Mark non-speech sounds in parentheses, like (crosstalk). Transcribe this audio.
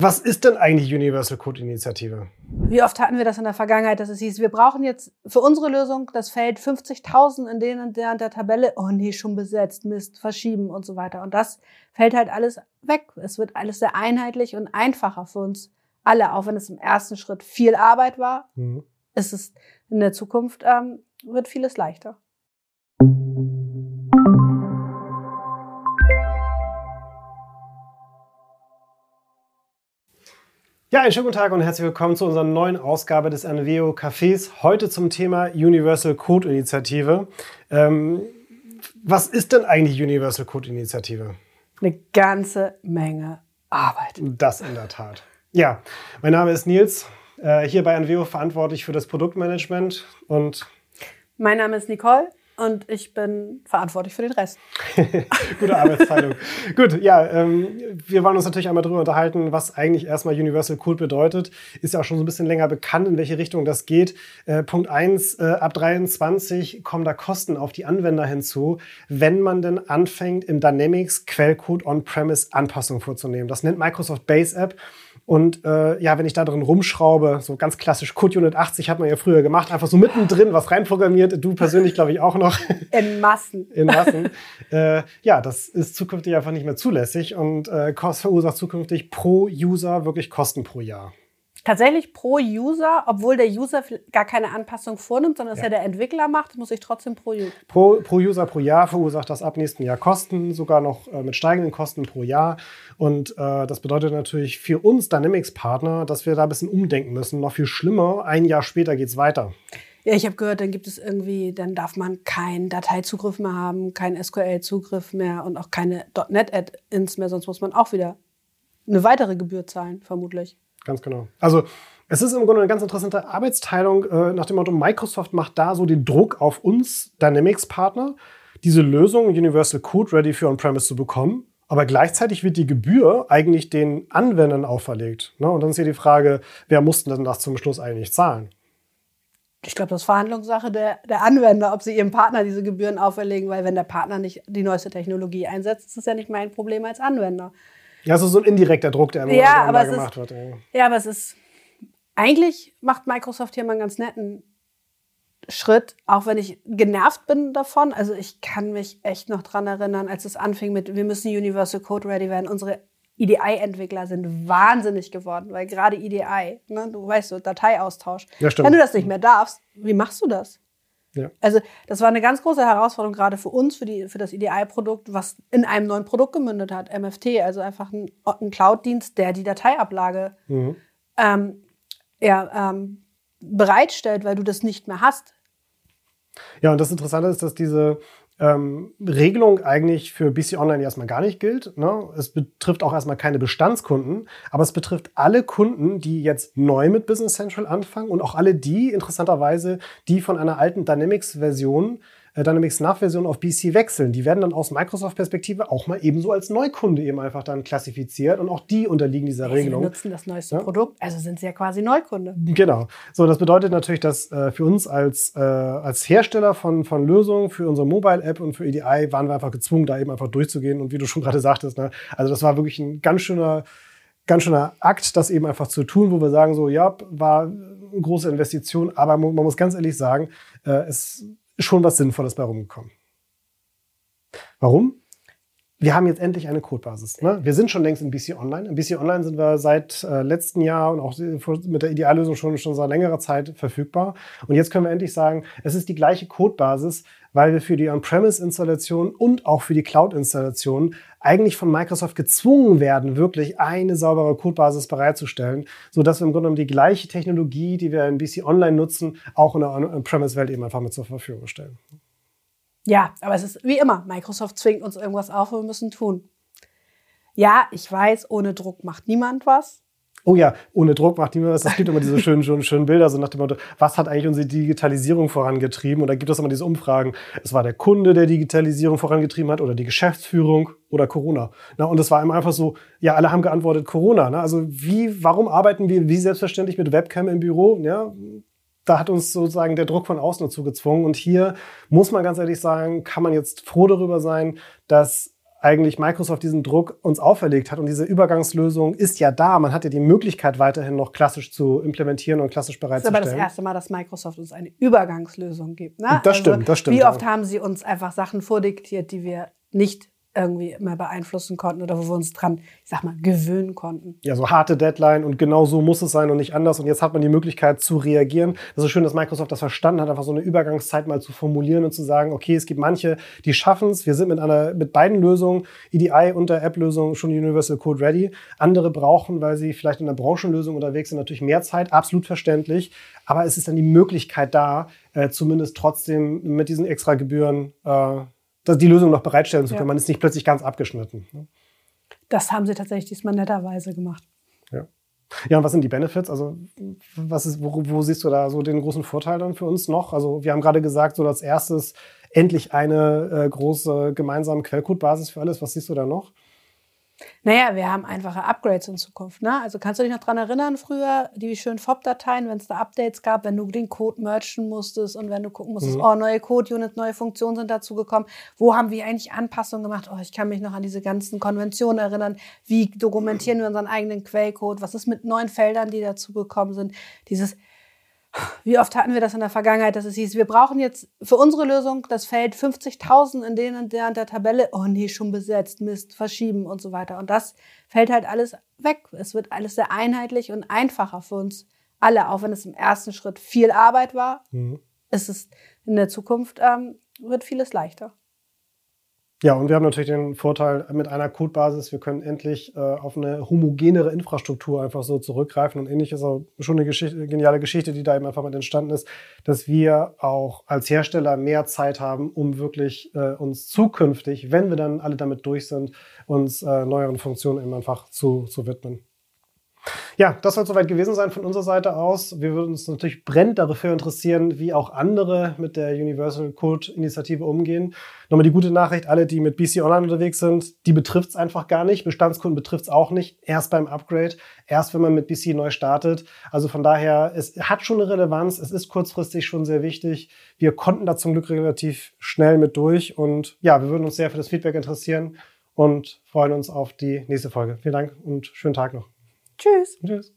Was ist denn eigentlich Universal Code Initiative? Wie oft hatten wir das in der Vergangenheit, dass es hieß, wir brauchen jetzt für unsere Lösung das Feld 50.000 in denen der, der Tabelle, oh nee, schon besetzt, Mist, verschieben und so weiter. Und das fällt halt alles weg. Es wird alles sehr einheitlich und einfacher für uns alle, auch wenn es im ersten Schritt viel Arbeit war. Mhm. Ist es in der Zukunft ähm, wird vieles leichter. Ja, einen schönen guten Tag und herzlich willkommen zu unserer neuen Ausgabe des NWO Cafés. Heute zum Thema Universal Code Initiative. Ähm, was ist denn eigentlich Universal Code Initiative? Eine ganze Menge Arbeit. Das in der Tat. Ja, mein Name ist Nils, äh, hier bei NWO verantwortlich für das Produktmanagement und mein Name ist Nicole und ich bin verantwortlich für den Rest. (laughs) Gute Arbeitsteilung. Gut, ja, ähm, wir wollen uns natürlich einmal darüber unterhalten, was eigentlich erstmal Universal Code bedeutet. Ist ja auch schon so ein bisschen länger bekannt, in welche Richtung das geht. Äh, Punkt eins: äh, ab 23 kommen da Kosten auf die Anwender hinzu, wenn man denn anfängt, im Dynamics Quellcode On-Premise Anpassungen vorzunehmen. Das nennt Microsoft Base App. Und äh, ja, wenn ich da drin rumschraube, so ganz klassisch Code Unit 80 hat man ja früher gemacht, einfach so mittendrin was reinprogrammiert. Du persönlich glaube ich auch noch. (laughs) In Massen. In Massen. äh, ja, das ist zukünftig einfach nicht mehr zulässig und äh, verursacht zukünftig pro User wirklich Kosten pro Jahr. Tatsächlich pro User, obwohl der User gar keine Anpassung vornimmt, sondern es ja. ja der Entwickler macht, muss ich trotzdem pro User. Pro, pro User pro Jahr verursacht das ab nächsten Jahr Kosten, sogar noch äh, mit steigenden Kosten pro Jahr. Und äh, das bedeutet natürlich für uns Dynamics-Partner, dass wir da ein bisschen umdenken müssen. Noch viel schlimmer, ein Jahr später geht es weiter. Ja, ich habe gehört, dann gibt es irgendwie, dann darf man keinen Dateizugriff mehr haben, keinen SQL-Zugriff mehr und auch keine .NET-Add-ins mehr, sonst muss man auch wieder eine weitere Gebühr zahlen, vermutlich. Ganz genau. Also es ist im Grunde eine ganz interessante Arbeitsteilung äh, nach dem Motto, Microsoft macht da so den Druck auf uns Dynamics-Partner, diese Lösung Universal Code Ready für On-Premise zu bekommen. Aber gleichzeitig wird die Gebühr eigentlich den Anwendern auferlegt. Ne? Und dann ist hier die Frage, wer muss denn das zum Schluss eigentlich zahlen? Ich glaube, das ist Verhandlungssache der, der Anwender, ob sie ihrem Partner diese Gebühren auferlegen, weil wenn der Partner nicht die neueste Technologie einsetzt, ist das ja nicht mein Problem als Anwender. Ja, also so ein indirekter Druck, der ja, aber gemacht ist, wird. Ja. ja, aber es ist. Eigentlich macht Microsoft hier mal einen ganz netten Schritt, auch wenn ich genervt bin davon. Also ich kann mich echt noch dran erinnern, als es anfing mit, wir müssen Universal Code Ready werden. Unsere EDI-Entwickler sind wahnsinnig geworden, weil gerade EDI, ne, du weißt so, Dateiaustausch. Ja, stimmt. Wenn du das nicht mehr darfst, wie machst du das? Ja. Also das war eine ganz große Herausforderung gerade für uns, für, die, für das EDI-Produkt, was in einem neuen Produkt gemündet hat, MFT, also einfach ein, ein Cloud-Dienst, der die Dateiablage mhm. ähm, ja, ähm, bereitstellt, weil du das nicht mehr hast. Ja, und das Interessante ist, dass diese ähm, Regelung eigentlich für BC Online erstmal gar nicht gilt. Ne? Es betrifft auch erstmal keine Bestandskunden, aber es betrifft alle Kunden, die jetzt neu mit Business Central anfangen und auch alle die, interessanterweise, die von einer alten Dynamics-Version Dynamics Nav-Version auf BC wechseln. Die werden dann aus Microsoft-Perspektive auch mal ebenso als Neukunde eben einfach dann klassifiziert und auch die unterliegen dieser ja, Regelung. Sie nutzen das neueste ja? Produkt, also sind sie ja quasi Neukunde. Genau. So, das bedeutet natürlich, dass äh, für uns als, äh, als Hersteller von, von Lösungen für unsere Mobile-App und für EDI waren wir einfach gezwungen, da eben einfach durchzugehen. Und wie du schon gerade sagtest, ne, also das war wirklich ein ganz schöner ganz schöner Akt, das eben einfach zu tun, wo wir sagen, so, ja, war eine große Investition, aber man muss ganz ehrlich sagen, äh, es schon was Sinnvolles bei rumgekommen. Warum? Wir haben jetzt endlich eine Codebasis. Ne? Wir sind schon längst in BC Online. In BC Online sind wir seit äh, letztem Jahr und auch mit der Ideallösung schon, schon seit längerer Zeit verfügbar. Und jetzt können wir endlich sagen, es ist die gleiche Codebasis, weil wir für die On-Premise-Installation und auch für die Cloud-Installation eigentlich von Microsoft gezwungen werden, wirklich eine saubere Codebasis bereitzustellen, sodass wir im Grunde genommen die gleiche Technologie, die wir in BC Online nutzen, auch in der On-Premise-Welt eben einfach mit zur Verfügung stellen. Ja, aber es ist wie immer, Microsoft zwingt uns irgendwas auf und wir müssen tun. Ja, ich weiß, ohne Druck macht niemand was. Oh ja, ohne Druck macht niemand was. Es gibt immer diese schönen, schönen, schönen Bilder, so nach dem Motto, was hat eigentlich unsere Digitalisierung vorangetrieben? Und da gibt es immer diese Umfragen. Es war der Kunde, der Digitalisierung vorangetrieben hat, oder die Geschäftsführung oder Corona. Na, und es war immer einfach so, ja, alle haben geantwortet Corona. Ne? Also wie, warum arbeiten wir wie selbstverständlich mit Webcam im Büro? Ja, da hat uns sozusagen der Druck von außen dazu gezwungen. Und hier muss man ganz ehrlich sagen, kann man jetzt froh darüber sein, dass eigentlich Microsoft diesen Druck uns auferlegt hat. Und diese Übergangslösung ist ja da. Man hat ja die Möglichkeit, weiterhin noch klassisch zu implementieren und klassisch bereitzustellen. Das ist aber das erste Mal, dass Microsoft uns eine Übergangslösung gibt. Ne? Das also, stimmt, das stimmt. Wie oft haben sie uns einfach Sachen vordiktiert, die wir nicht irgendwie mehr beeinflussen konnten oder wo wir uns dran, ich sag mal, gewöhnen konnten. Ja, so harte Deadline und genau so muss es sein und nicht anders. Und jetzt hat man die Möglichkeit zu reagieren. Das ist schön, dass Microsoft das verstanden hat, einfach so eine Übergangszeit mal zu formulieren und zu sagen, okay, es gibt manche, die schaffen es. Wir sind mit einer, mit beiden Lösungen, EDI und der App-Lösung schon Universal Code ready. Andere brauchen, weil sie vielleicht in der Branchenlösung unterwegs sind, natürlich mehr Zeit. Absolut verständlich. Aber es ist dann die Möglichkeit da, äh, zumindest trotzdem mit diesen extra Gebühren, äh, die Lösung noch bereitstellen zu können. Ja. Man ist nicht plötzlich ganz abgeschnitten. Ne? Das haben sie tatsächlich diesmal netterweise gemacht. Ja. Ja, und was sind die Benefits? Also, was ist, wo, wo, siehst du da so den großen Vorteil dann für uns noch? Also, wir haben gerade gesagt, so als erstes endlich eine äh, große gemeinsame Quellcode-Basis für alles. Was siehst du da noch? Naja, wir haben einfache Upgrades in Zukunft. Ne? Also kannst du dich noch daran erinnern, früher, die schönen FOB-Dateien, wenn es da Updates gab, wenn du den Code merchen musstest und wenn du gucken musstest, mhm. oh, neue Code-Units, neue Funktionen sind dazugekommen. Wo haben wir eigentlich Anpassungen gemacht? Oh, ich kann mich noch an diese ganzen Konventionen erinnern. Wie dokumentieren wir unseren eigenen Quellcode? Was ist mit neuen Feldern, die dazugekommen sind? Dieses wie oft hatten wir das in der Vergangenheit, dass es hieß, wir brauchen jetzt für unsere Lösung das Feld 50.000 in den und der, und der Tabelle. Oh nee, schon besetzt, Mist, verschieben und so weiter. Und das fällt halt alles weg. Es wird alles sehr einheitlich und einfacher für uns alle, auch wenn es im ersten Schritt viel Arbeit war. Mhm. Ist es in der Zukunft ähm, wird vieles leichter. Ja, und wir haben natürlich den Vorteil mit einer Codebasis, wir können endlich äh, auf eine homogenere Infrastruktur einfach so zurückgreifen. Und ähnlich ist auch schon eine Geschichte, geniale Geschichte, die da eben einfach mal entstanden ist, dass wir auch als Hersteller mehr Zeit haben, um wirklich äh, uns zukünftig, wenn wir dann alle damit durch sind, uns äh, neueren Funktionen eben einfach zu, zu widmen. Ja, das soll soweit gewesen sein von unserer Seite aus. Wir würden uns natürlich brennend dafür interessieren, wie auch andere mit der Universal Code Initiative umgehen. Nochmal die gute Nachricht, alle, die mit BC Online unterwegs sind, die betrifft es einfach gar nicht. Bestandskunden betrifft es auch nicht. Erst beim Upgrade, erst wenn man mit BC neu startet. Also von daher, es hat schon eine Relevanz. Es ist kurzfristig schon sehr wichtig. Wir konnten da zum Glück relativ schnell mit durch. Und ja, wir würden uns sehr für das Feedback interessieren und freuen uns auf die nächste Folge. Vielen Dank und schönen Tag noch. Tschüss. Tschüss.